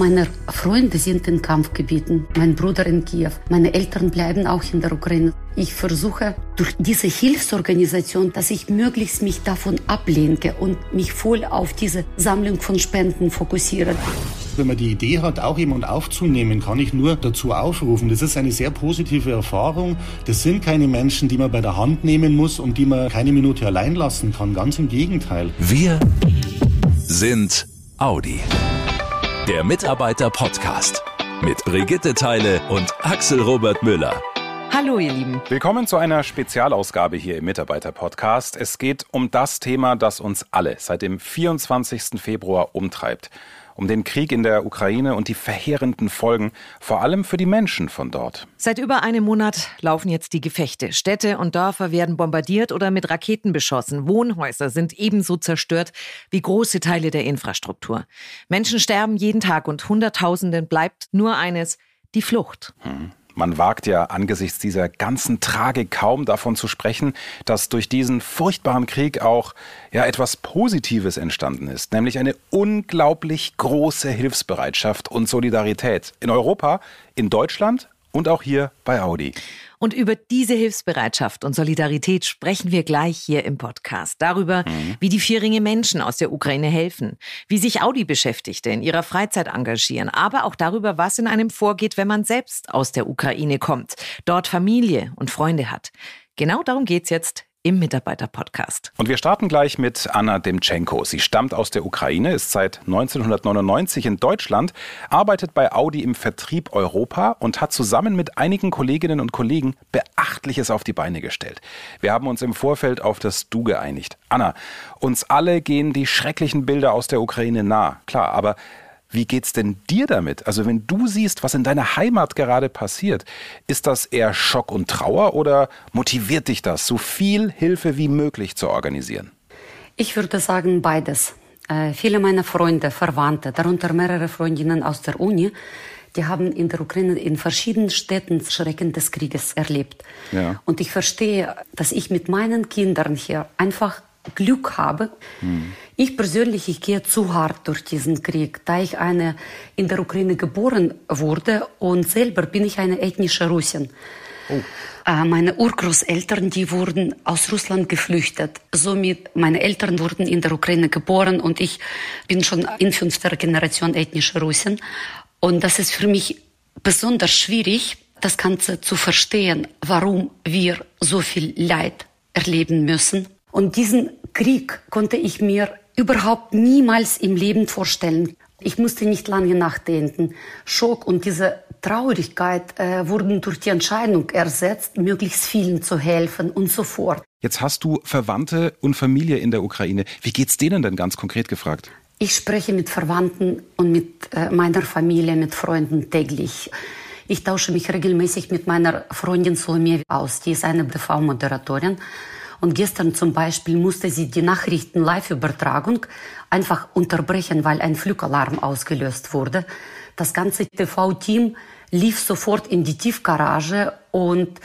Meine Freunde sind in Kampfgebieten, mein Bruder in Kiew, meine Eltern bleiben auch in der Ukraine. Ich versuche durch diese Hilfsorganisation, dass ich möglichst mich davon ablenke und mich voll auf diese Sammlung von Spenden fokussiere. Wenn man die Idee hat, auch jemand aufzunehmen, kann ich nur dazu aufrufen. Das ist eine sehr positive Erfahrung. Das sind keine Menschen, die man bei der Hand nehmen muss und die man keine Minute allein lassen kann. Ganz im Gegenteil. Wir sind Audi. Der Mitarbeiter-Podcast mit Brigitte Teile und Axel Robert Müller. Hallo, ihr Lieben. Willkommen zu einer Spezialausgabe hier im Mitarbeiter-Podcast. Es geht um das Thema, das uns alle seit dem 24. Februar umtreibt um den Krieg in der Ukraine und die verheerenden Folgen, vor allem für die Menschen von dort. Seit über einem Monat laufen jetzt die Gefechte. Städte und Dörfer werden bombardiert oder mit Raketen beschossen. Wohnhäuser sind ebenso zerstört wie große Teile der Infrastruktur. Menschen sterben jeden Tag und Hunderttausenden bleibt nur eines, die Flucht. Hm. Man wagt ja angesichts dieser ganzen Tragik kaum davon zu sprechen, dass durch diesen furchtbaren Krieg auch ja etwas Positives entstanden ist, nämlich eine unglaublich große Hilfsbereitschaft und Solidarität in Europa, in Deutschland und auch hier bei Audi. Und über diese Hilfsbereitschaft und Solidarität sprechen wir gleich hier im Podcast. Darüber, mhm. wie die Vierringe Menschen aus der Ukraine helfen, wie sich Audi-Beschäftigte in ihrer Freizeit engagieren, aber auch darüber, was in einem vorgeht, wenn man selbst aus der Ukraine kommt, dort Familie und Freunde hat. Genau darum geht's jetzt im Mitarbeiter-Podcast. Und wir starten gleich mit Anna Demtschenko. Sie stammt aus der Ukraine, ist seit 1999 in Deutschland, arbeitet bei Audi im Vertrieb Europa und hat zusammen mit einigen Kolleginnen und Kollegen Beachtliches auf die Beine gestellt. Wir haben uns im Vorfeld auf das Du geeinigt. Anna, uns alle gehen die schrecklichen Bilder aus der Ukraine nah, klar, aber wie geht's denn dir damit? Also wenn du siehst, was in deiner Heimat gerade passiert, ist das eher Schock und Trauer oder motiviert dich das, so viel Hilfe wie möglich zu organisieren? Ich würde sagen beides. Äh, viele meiner Freunde, Verwandte, darunter mehrere Freundinnen aus der Uni, die haben in der Ukraine in verschiedenen Städten Schrecken des Krieges erlebt. Ja. Und ich verstehe, dass ich mit meinen Kindern hier einfach Glück habe. Hm. Ich persönlich, ich gehe zu hart durch diesen Krieg, da ich eine in der Ukraine geboren wurde und selber bin ich eine ethnische Russin. Oh. Äh, meine Urgroßeltern, die wurden aus Russland geflüchtet. Somit, meine Eltern wurden in der Ukraine geboren und ich bin schon in fünfter Generation ethnische Russin. Und das ist für mich besonders schwierig, das Ganze zu verstehen, warum wir so viel Leid erleben müssen. Und diesen Krieg konnte ich mir überhaupt niemals im Leben vorstellen. Ich musste nicht lange nachdenken. Schock und diese Traurigkeit äh, wurden durch die Entscheidung ersetzt, möglichst vielen zu helfen und so fort. Jetzt hast du Verwandte und Familie in der Ukraine. Wie geht's denen denn ganz konkret gefragt? Ich spreche mit Verwandten und mit äh, meiner Familie, mit Freunden täglich. Ich tausche mich regelmäßig mit meiner Freundin Solomie aus. Die ist eine TV-Moderatorin. Und gestern zum Beispiel musste sie die Nachrichten-Live-Übertragung einfach unterbrechen, weil ein Flugalarm ausgelöst wurde. Das ganze TV-Team lief sofort in die Tiefgarage und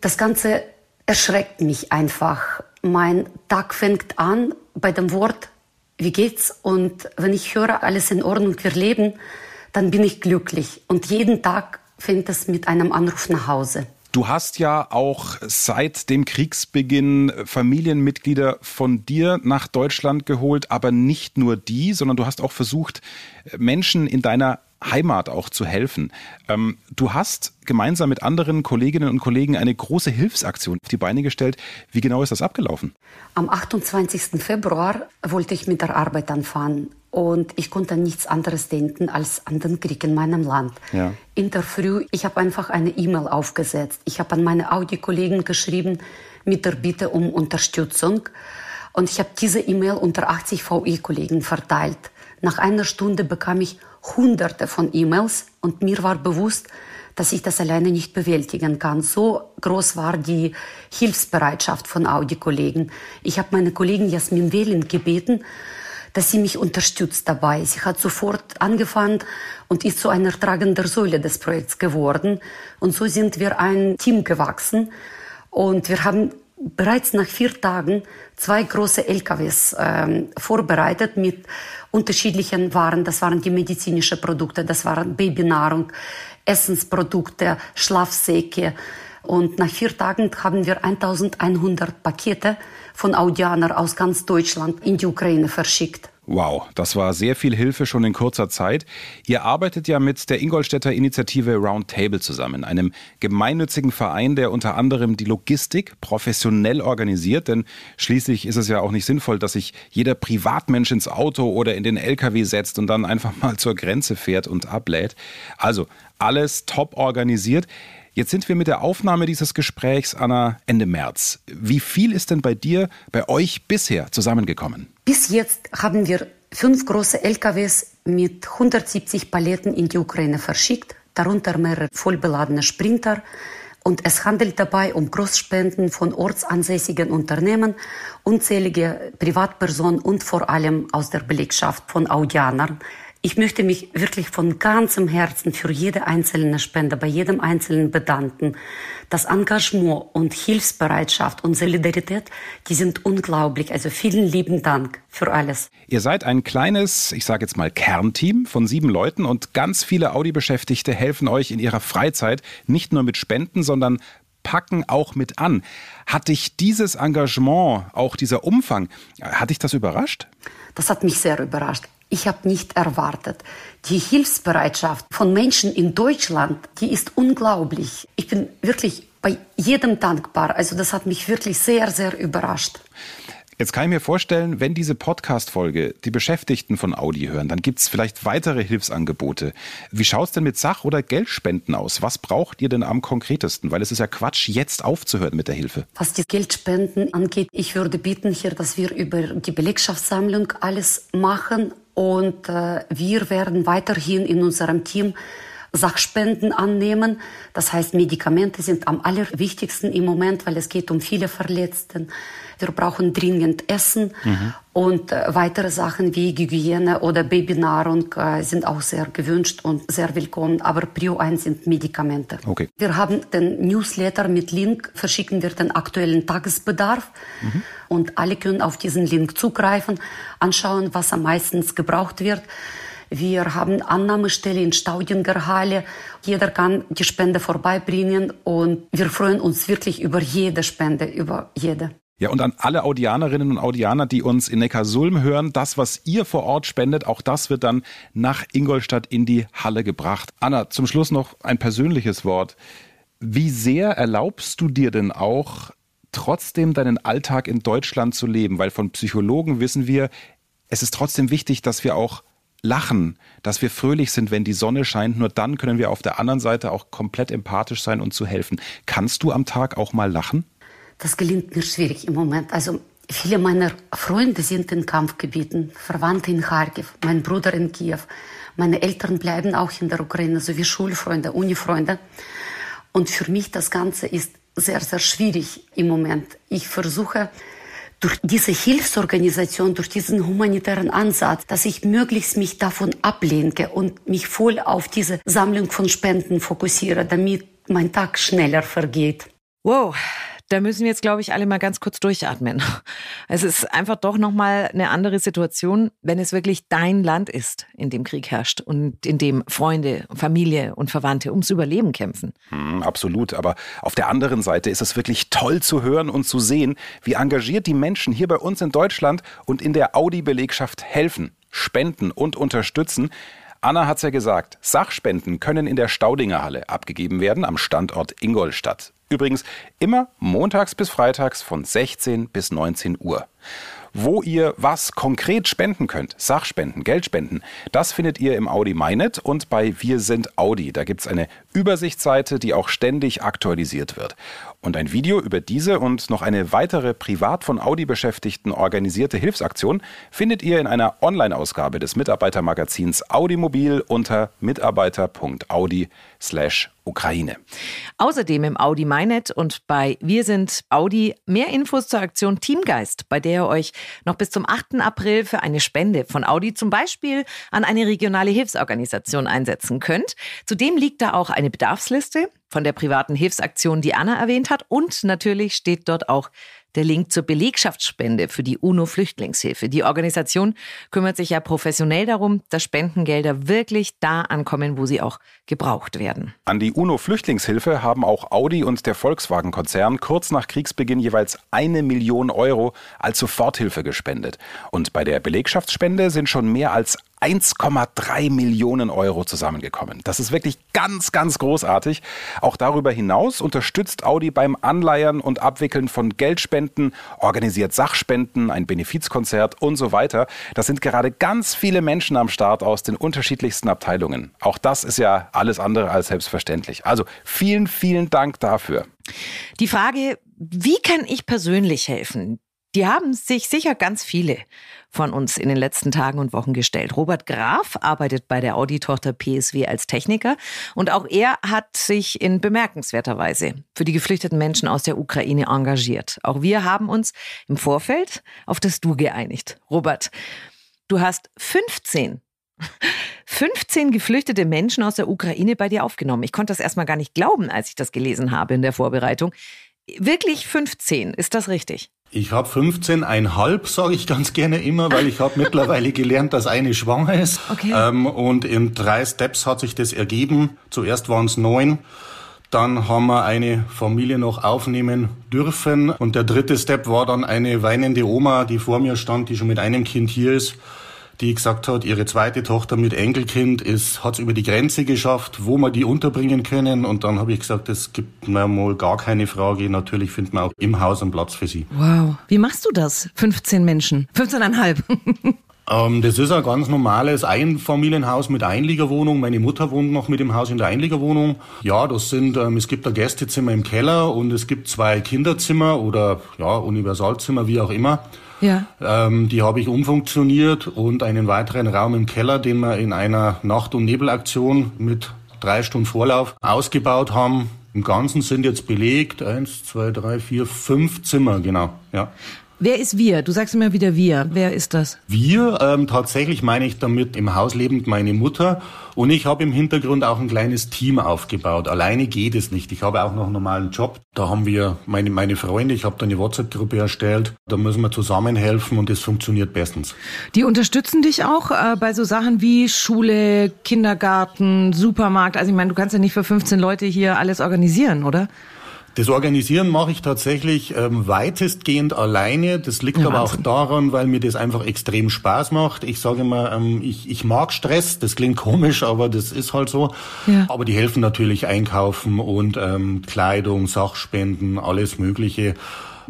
das Ganze erschreckt mich einfach. Mein Tag fängt an bei dem Wort, wie geht's? Und wenn ich höre, alles in Ordnung, wir leben, dann bin ich glücklich. Und jeden Tag fängt es mit einem Anruf nach Hause. Du hast ja auch seit dem Kriegsbeginn Familienmitglieder von dir nach Deutschland geholt, aber nicht nur die, sondern du hast auch versucht, Menschen in deiner Heimat auch zu helfen. Ähm, du hast gemeinsam mit anderen Kolleginnen und Kollegen eine große Hilfsaktion auf die Beine gestellt. Wie genau ist das abgelaufen? Am 28. Februar wollte ich mit der Arbeit anfangen und ich konnte an nichts anderes denken als an den Krieg in meinem Land. Ja. In der Früh, ich habe einfach eine E-Mail aufgesetzt. Ich habe an meine Audi-Kollegen geschrieben mit der Bitte um Unterstützung. Und ich habe diese E-Mail unter 80 VI-Kollegen verteilt. Nach einer Stunde bekam ich hunderte von E-Mails und mir war bewusst, dass ich das alleine nicht bewältigen kann. So groß war die Hilfsbereitschaft von Audi-Kollegen. Ich habe meine Kollegin Jasmin Wählen gebeten, dass sie mich unterstützt dabei. Sie hat sofort angefangen und ist zu einer tragenden Säule des Projekts geworden. Und so sind wir ein Team gewachsen. Und wir haben bereits nach vier Tagen zwei große LKWs äh, vorbereitet mit unterschiedlichen Waren. Das waren die medizinischen Produkte, das waren Babynahrung, Essensprodukte, Schlafsäcke. Und nach vier Tagen haben wir 1100 Pakete von Audianer aus ganz Deutschland in die Ukraine verschickt. Wow, das war sehr viel Hilfe schon in kurzer Zeit. Ihr arbeitet ja mit der Ingolstädter Initiative Roundtable zusammen, einem gemeinnützigen Verein, der unter anderem die Logistik professionell organisiert. Denn schließlich ist es ja auch nicht sinnvoll, dass sich jeder Privatmensch ins Auto oder in den LKW setzt und dann einfach mal zur Grenze fährt und ablädt. Also alles top organisiert. Jetzt sind wir mit der Aufnahme dieses Gesprächs, Anna, Ende März. Wie viel ist denn bei dir, bei euch bisher zusammengekommen? Bis jetzt haben wir fünf große LKWs mit 170 Paletten in die Ukraine verschickt, darunter mehrere vollbeladene Sprinter. Und es handelt dabei um Großspenden von ortsansässigen Unternehmen, unzählige Privatpersonen und vor allem aus der Belegschaft von Audianern. Ich möchte mich wirklich von ganzem Herzen für jede einzelne Spende, bei jedem einzelnen bedanken. Das Engagement und Hilfsbereitschaft und Solidarität, die sind unglaublich. Also vielen lieben Dank für alles. Ihr seid ein kleines, ich sage jetzt mal Kernteam von sieben Leuten und ganz viele Audi-Beschäftigte helfen euch in ihrer Freizeit nicht nur mit Spenden, sondern packen auch mit an. Hat dich dieses Engagement, auch dieser Umfang, hat dich das überrascht? Das hat mich sehr überrascht. Ich habe nicht erwartet. Die Hilfsbereitschaft von Menschen in Deutschland, die ist unglaublich. Ich bin wirklich bei jedem dankbar. Also das hat mich wirklich sehr, sehr überrascht. Jetzt kann ich mir vorstellen, wenn diese Podcast-Folge die Beschäftigten von Audi hören, dann gibt es vielleicht weitere Hilfsangebote. Wie schaut es denn mit Sach- oder Geldspenden aus? Was braucht ihr denn am konkretesten? Weil es ist ja Quatsch, jetzt aufzuhören mit der Hilfe. Was die Geldspenden angeht, ich würde bitten hier, dass wir über die Belegschaftssammlung alles machen und äh, wir werden weiterhin in unserem Team Sachspenden annehmen. Das heißt, Medikamente sind am allerwichtigsten im Moment, weil es geht um viele Verletzten. Wir brauchen dringend Essen mhm. und äh, weitere Sachen wie Hygiene oder Babynahrung äh, sind auch sehr gewünscht und sehr willkommen. Aber Prio 1 sind Medikamente. Okay. Wir haben den Newsletter mit Link, verschicken wir den aktuellen Tagesbedarf mhm. und alle können auf diesen Link zugreifen, anschauen, was am meisten gebraucht wird. Wir haben Annahmestelle in Staudinger Halle. Jeder kann die Spende vorbeibringen und wir freuen uns wirklich über jede Spende, über jede. Ja, und an alle Audianerinnen und Audianer, die uns in Neckarsulm hören, das, was ihr vor Ort spendet, auch das wird dann nach Ingolstadt in die Halle gebracht. Anna, zum Schluss noch ein persönliches Wort. Wie sehr erlaubst du dir denn auch, trotzdem deinen Alltag in Deutschland zu leben? Weil von Psychologen wissen wir, es ist trotzdem wichtig, dass wir auch lachen, dass wir fröhlich sind, wenn die Sonne scheint. Nur dann können wir auf der anderen Seite auch komplett empathisch sein und zu helfen. Kannst du am Tag auch mal lachen? Das gelingt mir schwierig im Moment. Also viele meiner Freunde sind in Kampfgebieten, Verwandte in Kharkiv, mein Bruder in Kiew. Meine Eltern bleiben auch in der Ukraine, sowie Schulfreunde, Unifreunde. Und für mich das Ganze ist sehr, sehr schwierig im Moment. Ich versuche, durch diese Hilfsorganisation, durch diesen humanitären Ansatz, dass ich möglichst mich davon ablenke und mich voll auf diese Sammlung von Spenden fokussiere, damit mein Tag schneller vergeht. Wow, da müssen wir jetzt, glaube ich, alle mal ganz kurz durchatmen. Es ist einfach doch nochmal eine andere Situation, wenn es wirklich dein Land ist, in dem Krieg herrscht und in dem Freunde, Familie und Verwandte ums Überleben kämpfen. Hm, absolut. Aber auf der anderen Seite ist es wirklich toll zu hören und zu sehen, wie engagiert die Menschen hier bei uns in Deutschland und in der Audi-Belegschaft helfen, spenden und unterstützen. Anna hat es ja gesagt, Sachspenden können in der Staudinger Halle abgegeben werden am Standort Ingolstadt. Übrigens immer montags bis freitags von 16 bis 19 Uhr. Wo ihr was konkret spenden könnt, Sachspenden, Geldspenden, das findet ihr im Audi MyNet und bei Wir sind Audi. Da gibt es eine Übersichtsseite, die auch ständig aktualisiert wird. Und ein Video über diese und noch eine weitere privat von Audi-Beschäftigten organisierte Hilfsaktion findet ihr in einer Online-Ausgabe des Mitarbeitermagazins Audi Mobil unter mitarbeiter.audi Ukraine. Außerdem im Audi MyNet und bei Wir sind Audi mehr Infos zur Aktion Teamgeist, bei der ihr euch noch bis zum 8. April für eine Spende von Audi zum Beispiel an eine regionale Hilfsorganisation einsetzen könnt. Zudem liegt da auch eine Bedarfsliste von der privaten Hilfsaktion, die Anna erwähnt hat. Und natürlich steht dort auch der Link zur Belegschaftsspende für die UNO-Flüchtlingshilfe. Die Organisation kümmert sich ja professionell darum, dass Spendengelder wirklich da ankommen, wo sie auch gebraucht werden. An die UNO-Flüchtlingshilfe haben auch Audi und der Volkswagen-Konzern kurz nach Kriegsbeginn jeweils eine Million Euro als Soforthilfe gespendet. Und bei der Belegschaftsspende sind schon mehr als 1,3 Millionen Euro zusammengekommen. Das ist wirklich ganz, ganz großartig. Auch darüber hinaus unterstützt Audi beim Anleiern und Abwickeln von Geldspenden, organisiert Sachspenden, ein Benefizkonzert und so weiter. Das sind gerade ganz viele Menschen am Start aus den unterschiedlichsten Abteilungen. Auch das ist ja alles andere als selbstverständlich. Also vielen, vielen Dank dafür. Die Frage, wie kann ich persönlich helfen? Die haben sich sicher ganz viele von uns in den letzten Tagen und Wochen gestellt. Robert Graf arbeitet bei der Audi-Tochter PSW als Techniker und auch er hat sich in bemerkenswerter Weise für die geflüchteten Menschen aus der Ukraine engagiert. Auch wir haben uns im Vorfeld auf das Du geeinigt. Robert, du hast 15 15 geflüchtete Menschen aus der Ukraine bei dir aufgenommen. Ich konnte das erstmal gar nicht glauben, als ich das gelesen habe in der Vorbereitung. Wirklich 15, ist das richtig? Ich habe 15,5, sage ich ganz gerne immer, weil ich habe mittlerweile gelernt, dass eine schwanger ist. Okay. Ähm, und in drei Steps hat sich das ergeben. Zuerst waren es neun. Dann haben wir eine Familie noch aufnehmen dürfen. Und der dritte Step war dann eine weinende Oma, die vor mir stand, die schon mit einem Kind hier ist die gesagt hat, ihre zweite Tochter mit Enkelkind hat es über die Grenze geschafft, wo wir die unterbringen können. Und dann habe ich gesagt, es gibt mir mal gar keine Frage. Natürlich finden wir auch im Haus einen Platz für sie. Wow. Wie machst du das? 15 Menschen? 15,5? Ähm, das ist ein ganz normales Einfamilienhaus mit Einliegerwohnung. Meine Mutter wohnt noch mit dem Haus in der Einliegerwohnung. Ja, das sind, ähm, es gibt ein Gästezimmer im Keller und es gibt zwei Kinderzimmer oder ja, Universalzimmer, wie auch immer. Ja. Ähm, die habe ich umfunktioniert und einen weiteren Raum im Keller, den wir in einer Nacht- und Nebelaktion mit drei Stunden Vorlauf ausgebaut haben. Im Ganzen sind jetzt belegt eins, zwei, drei, vier, fünf Zimmer, genau. Ja. Wer ist wir? Du sagst immer wieder wir. Wer ist das? Wir, ähm, tatsächlich meine ich damit im Haus lebend meine Mutter. Und ich habe im Hintergrund auch ein kleines Team aufgebaut. Alleine geht es nicht. Ich habe auch noch einen normalen Job. Da haben wir meine, meine Freunde, ich habe da eine WhatsApp-Gruppe erstellt. Da müssen wir zusammenhelfen und das funktioniert bestens. Die unterstützen dich auch äh, bei so Sachen wie Schule, Kindergarten, Supermarkt. Also ich meine, du kannst ja nicht für 15 Leute hier alles organisieren, oder? Das Organisieren mache ich tatsächlich ähm, weitestgehend alleine. Das liegt ja, aber Wahnsinn. auch daran, weil mir das einfach extrem Spaß macht. Ich sage immer, ähm, ich, ich mag Stress. Das klingt komisch, aber das ist halt so. Ja. Aber die helfen natürlich einkaufen und ähm, Kleidung, Sachspenden, alles Mögliche.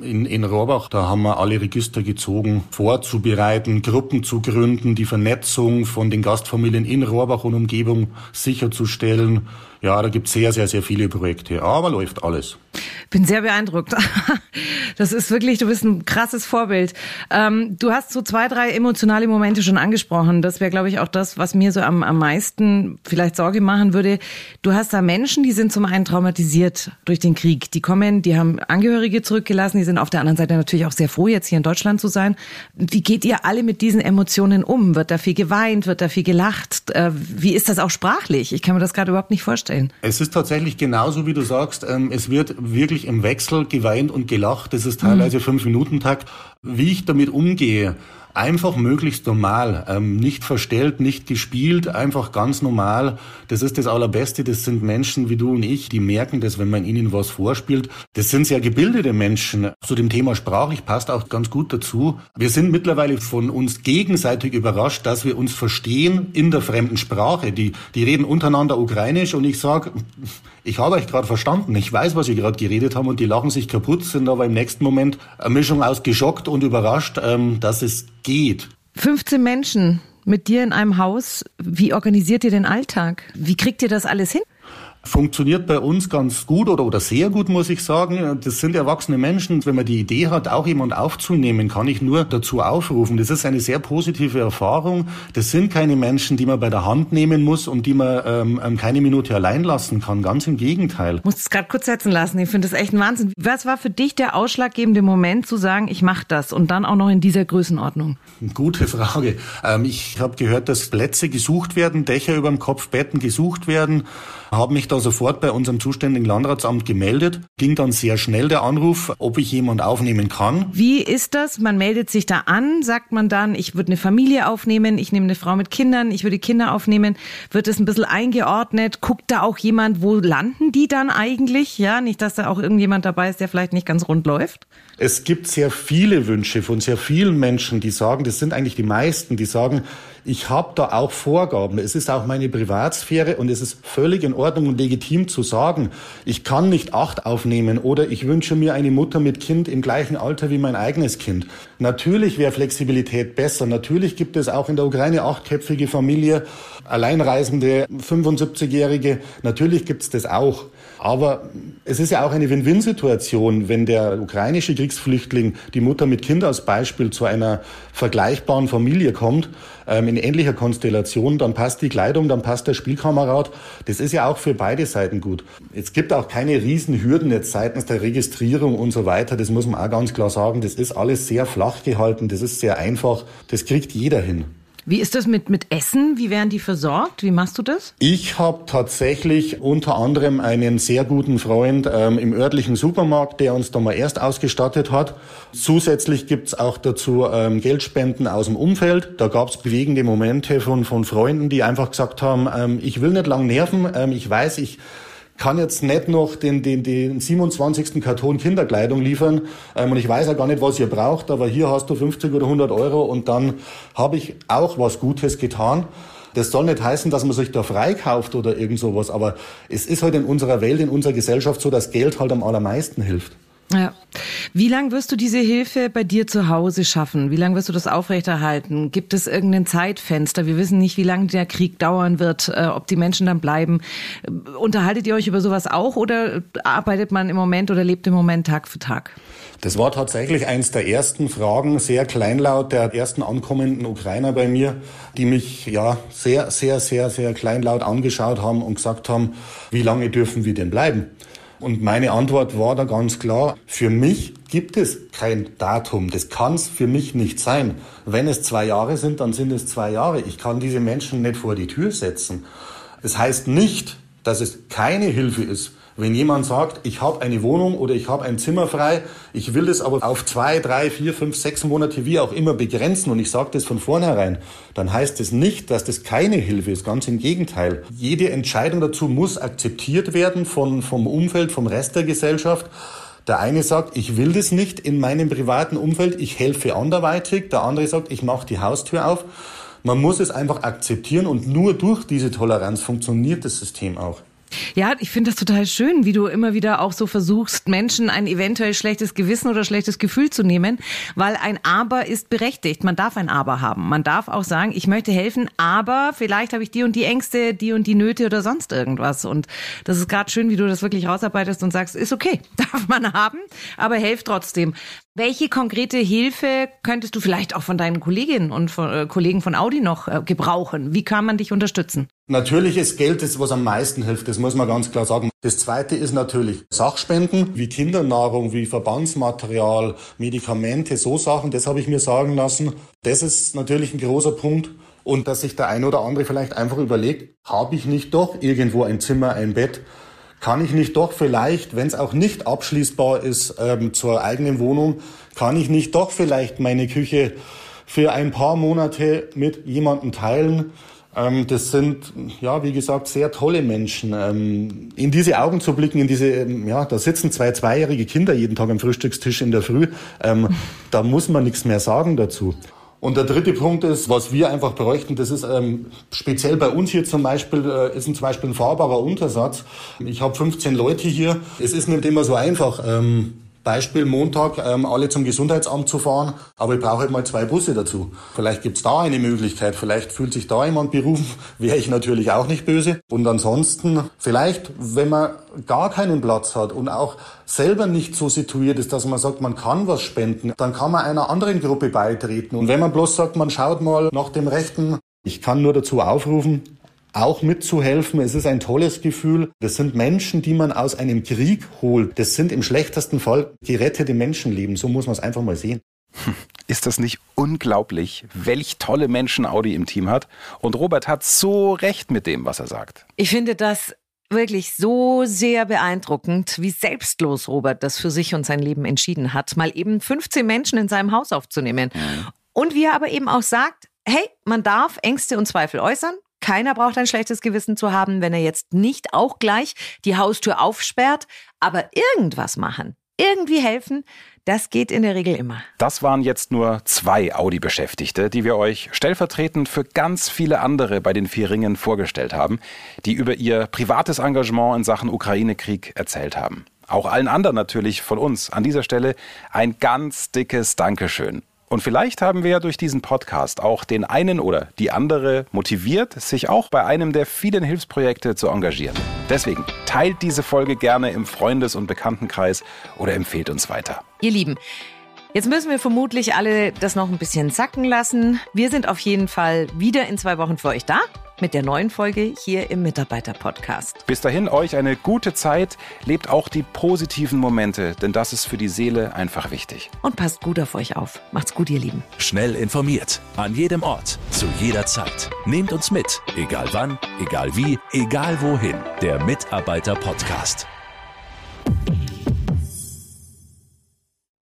In, in Rohrbach, da haben wir alle Register gezogen, vorzubereiten, Gruppen zu gründen, die Vernetzung von den Gastfamilien in Rohrbach und Umgebung sicherzustellen. Ja, da gibt es sehr, sehr, sehr viele Projekte, aber läuft alles. Bin sehr beeindruckt. Das ist wirklich, du bist ein krasses Vorbild. Ähm, du hast so zwei, drei emotionale Momente schon angesprochen. Das wäre, glaube ich, auch das, was mir so am, am meisten vielleicht Sorge machen würde. Du hast da Menschen, die sind zum einen traumatisiert durch den Krieg. Die kommen, die haben Angehörige zurückgelassen, die sind auf der anderen Seite natürlich auch sehr froh, jetzt hier in Deutschland zu sein. Wie geht ihr alle mit diesen Emotionen um? Wird da viel geweint? Wird da viel gelacht? Äh, wie ist das auch sprachlich? Ich kann mir das gerade überhaupt nicht vorstellen vorstellen. Es ist tatsächlich genauso, wie du sagst. Ähm, es wird wirklich im Wechsel geweint und gelacht. Das ist teilweise mhm. fünf Minuten Takt. Wie ich damit umgehe, einfach möglichst normal, ähm, nicht verstellt, nicht gespielt, einfach ganz normal. Das ist das Allerbeste. Das sind Menschen wie du und ich, die merken das, wenn man ihnen was vorspielt. Das sind sehr gebildete Menschen. Zu dem Thema sprachlich passt auch ganz gut dazu. Wir sind mittlerweile von uns gegenseitig überrascht, dass wir uns verstehen in der fremden Sprache. Die, die reden untereinander Ukrainisch und ich sage, ich habe euch gerade verstanden, ich weiß, was ihr gerade geredet haben und die lachen sich kaputt, sind aber im nächsten Moment eine Mischung aus geschockt und überrascht, ähm, dass es geht. 15 Menschen mit dir in einem Haus. Wie organisiert ihr den Alltag? Wie kriegt ihr das alles hin? Funktioniert bei uns ganz gut oder, oder sehr gut, muss ich sagen. Das sind erwachsene Menschen. Wenn man die Idee hat, auch jemand aufzunehmen, kann ich nur dazu aufrufen. Das ist eine sehr positive Erfahrung. Das sind keine Menschen, die man bei der Hand nehmen muss und die man ähm, ähm keine Minute allein lassen kann. Ganz im Gegenteil. Ich muss es gerade kurz setzen lassen. Ich finde das echt ein Wahnsinn. Was war für dich der ausschlaggebende Moment zu sagen, ich mache das und dann auch noch in dieser Größenordnung? Gute Frage. Ähm, ich habe gehört, dass Plätze gesucht werden, Dächer über dem Kopf, Betten gesucht werden. Habe mich da sofort bei unserem zuständigen Landratsamt gemeldet. Ging dann sehr schnell der Anruf, ob ich jemand aufnehmen kann. Wie ist das? Man meldet sich da an, sagt man dann, ich würde eine Familie aufnehmen, ich nehme eine Frau mit Kindern, ich würde Kinder aufnehmen. Wird es ein bisschen eingeordnet? Guckt da auch jemand, wo landen die dann eigentlich? Ja, nicht, dass da auch irgendjemand dabei ist, der vielleicht nicht ganz rund läuft? Es gibt sehr viele Wünsche von sehr vielen Menschen, die sagen, das sind eigentlich die meisten, die sagen, ich habe da auch Vorgaben. Es ist auch meine Privatsphäre und es ist völlig in Ordnung und legitim zu sagen, ich kann nicht acht aufnehmen oder ich wünsche mir eine Mutter mit Kind im gleichen Alter wie mein eigenes Kind. Natürlich wäre Flexibilität besser. Natürlich gibt es auch in der Ukraine achtköpfige Familie, Alleinreisende, 75-Jährige. Natürlich gibt es das auch. Aber es ist ja auch eine Win-Win-Situation, wenn der ukrainische Kriegsflüchtling, die Mutter mit Kind als Beispiel zu einer vergleichbaren Familie kommt, ähm, in ähnlicher Konstellation, dann passt die Kleidung, dann passt der Spielkamerad. Das ist ja auch für beide Seiten gut. Es gibt auch keine Riesenhürden jetzt seitens der Registrierung und so weiter. Das muss man auch ganz klar sagen. Das ist alles sehr flach gehalten. Das ist sehr einfach. Das kriegt jeder hin. Wie ist das mit, mit Essen? Wie werden die versorgt? Wie machst du das? Ich habe tatsächlich unter anderem einen sehr guten Freund ähm, im örtlichen Supermarkt, der uns da mal erst ausgestattet hat. Zusätzlich gibt's auch dazu ähm, Geldspenden aus dem Umfeld. Da gab's bewegende Momente von, von Freunden, die einfach gesagt haben, ähm, ich will nicht lang nerven, ähm, ich weiß, ich kann jetzt nicht noch den, den, den 27. Karton Kinderkleidung liefern ähm, und ich weiß ja gar nicht, was ihr braucht, aber hier hast du 50 oder 100 Euro und dann habe ich auch was Gutes getan. Das soll nicht heißen, dass man sich da freikauft oder irgend sowas, aber es ist halt in unserer Welt, in unserer Gesellschaft so, dass Geld halt am allermeisten hilft. Ja. Wie lange wirst du diese Hilfe bei dir zu Hause schaffen? Wie lange wirst du das aufrechterhalten? Gibt es irgendein Zeitfenster? Wir wissen nicht, wie lange der Krieg dauern wird, äh, ob die Menschen dann bleiben. Unterhaltet ihr euch über sowas auch oder arbeitet man im Moment oder lebt im Moment Tag für Tag? Das war tatsächlich eins der ersten Fragen, sehr kleinlaut der ersten ankommenden Ukrainer bei mir, die mich ja sehr, sehr, sehr, sehr kleinlaut angeschaut haben und gesagt haben, wie lange dürfen wir denn bleiben? Und meine Antwort war da ganz klar, für mich gibt es kein Datum. Das kann es für mich nicht sein. Wenn es zwei Jahre sind, dann sind es zwei Jahre. Ich kann diese Menschen nicht vor die Tür setzen. Das heißt nicht, dass es keine Hilfe ist. Wenn jemand sagt, ich habe eine Wohnung oder ich habe ein Zimmer frei, ich will das aber auf zwei, drei, vier, fünf, sechs Monate wie auch immer begrenzen und ich sage das von vornherein, dann heißt das nicht, dass das keine Hilfe ist. Ganz im Gegenteil. Jede Entscheidung dazu muss akzeptiert werden von, vom Umfeld, vom Rest der Gesellschaft. Der eine sagt, ich will das nicht in meinem privaten Umfeld, ich helfe anderweitig. Der andere sagt, ich mache die Haustür auf. Man muss es einfach akzeptieren und nur durch diese Toleranz funktioniert das System auch. Ja, ich finde das total schön, wie du immer wieder auch so versuchst, Menschen ein eventuell schlechtes Gewissen oder schlechtes Gefühl zu nehmen, weil ein Aber ist berechtigt. Man darf ein Aber haben. Man darf auch sagen, ich möchte helfen, aber vielleicht habe ich die und die Ängste, die und die Nöte oder sonst irgendwas. Und das ist gerade schön, wie du das wirklich rausarbeitest und sagst, ist okay, darf man haben, aber helft trotzdem. Welche konkrete Hilfe könntest du vielleicht auch von deinen Kolleginnen und von, äh, Kollegen von Audi noch äh, gebrauchen? Wie kann man dich unterstützen? Natürlich ist Geld das, was am meisten hilft, das muss man ganz klar sagen. Das zweite ist natürlich Sachspenden, wie Kindernahrung, wie Verbandsmaterial, Medikamente, so Sachen, das habe ich mir sagen lassen. Das ist natürlich ein großer Punkt. Und dass sich der eine oder andere vielleicht einfach überlegt, habe ich nicht doch irgendwo ein Zimmer, ein Bett, kann ich nicht doch vielleicht, wenn es auch nicht abschließbar ist ähm, zur eigenen Wohnung, kann ich nicht doch vielleicht meine Küche für ein paar Monate mit jemandem teilen? Ähm, das sind, ja, wie gesagt, sehr tolle Menschen. Ähm, in diese Augen zu blicken, in diese, ähm, ja, da sitzen zwei zweijährige Kinder jeden Tag am Frühstückstisch in der Früh. Da muss man nichts mehr sagen dazu. Und der dritte Punkt ist, was wir einfach bräuchten, das ist ähm, speziell bei uns hier zum Beispiel, äh, ist ein, zum Beispiel ein fahrbarer Untersatz. Ich habe 15 Leute hier. Es ist nicht immer so einfach. Ähm, Beispiel Montag ähm, alle zum Gesundheitsamt zu fahren, aber ich brauche halt mal zwei Busse dazu. Vielleicht gibt's da eine Möglichkeit, vielleicht fühlt sich da jemand berufen, wäre ich natürlich auch nicht böse. Und ansonsten, vielleicht, wenn man gar keinen Platz hat und auch selber nicht so situiert ist, dass man sagt, man kann was spenden, dann kann man einer anderen Gruppe beitreten. Und wenn man bloß sagt, man schaut mal nach dem Rechten, ich kann nur dazu aufrufen, auch mitzuhelfen. Es ist ein tolles Gefühl. Das sind Menschen, die man aus einem Krieg holt. Das sind im schlechtesten Fall gerettete Menschenleben. So muss man es einfach mal sehen. Ist das nicht unglaublich, welch tolle Menschen Audi im Team hat? Und Robert hat so recht mit dem, was er sagt. Ich finde das wirklich so sehr beeindruckend, wie selbstlos Robert das für sich und sein Leben entschieden hat, mal eben 15 Menschen in seinem Haus aufzunehmen. Mhm. Und wie er aber eben auch sagt, hey, man darf Ängste und Zweifel äußern. Keiner braucht ein schlechtes Gewissen zu haben, wenn er jetzt nicht auch gleich die Haustür aufsperrt, aber irgendwas machen, irgendwie helfen, das geht in der Regel immer. Das waren jetzt nur zwei Audi-Beschäftigte, die wir euch stellvertretend für ganz viele andere bei den vier Ringen vorgestellt haben, die über ihr privates Engagement in Sachen Ukraine-Krieg erzählt haben. Auch allen anderen natürlich von uns an dieser Stelle ein ganz dickes Dankeschön. Und vielleicht haben wir ja durch diesen Podcast auch den einen oder die andere motiviert, sich auch bei einem der vielen Hilfsprojekte zu engagieren. Deswegen teilt diese Folge gerne im Freundes- und Bekanntenkreis oder empfehlt uns weiter. Ihr Lieben, Jetzt müssen wir vermutlich alle das noch ein bisschen sacken lassen. Wir sind auf jeden Fall wieder in zwei Wochen für euch da mit der neuen Folge hier im Mitarbeiter-Podcast. Bis dahin euch eine gute Zeit. Lebt auch die positiven Momente, denn das ist für die Seele einfach wichtig. Und passt gut auf euch auf. Macht's gut, ihr Lieben. Schnell informiert. An jedem Ort. Zu jeder Zeit. Nehmt uns mit. Egal wann, egal wie, egal wohin. Der Mitarbeiter-Podcast.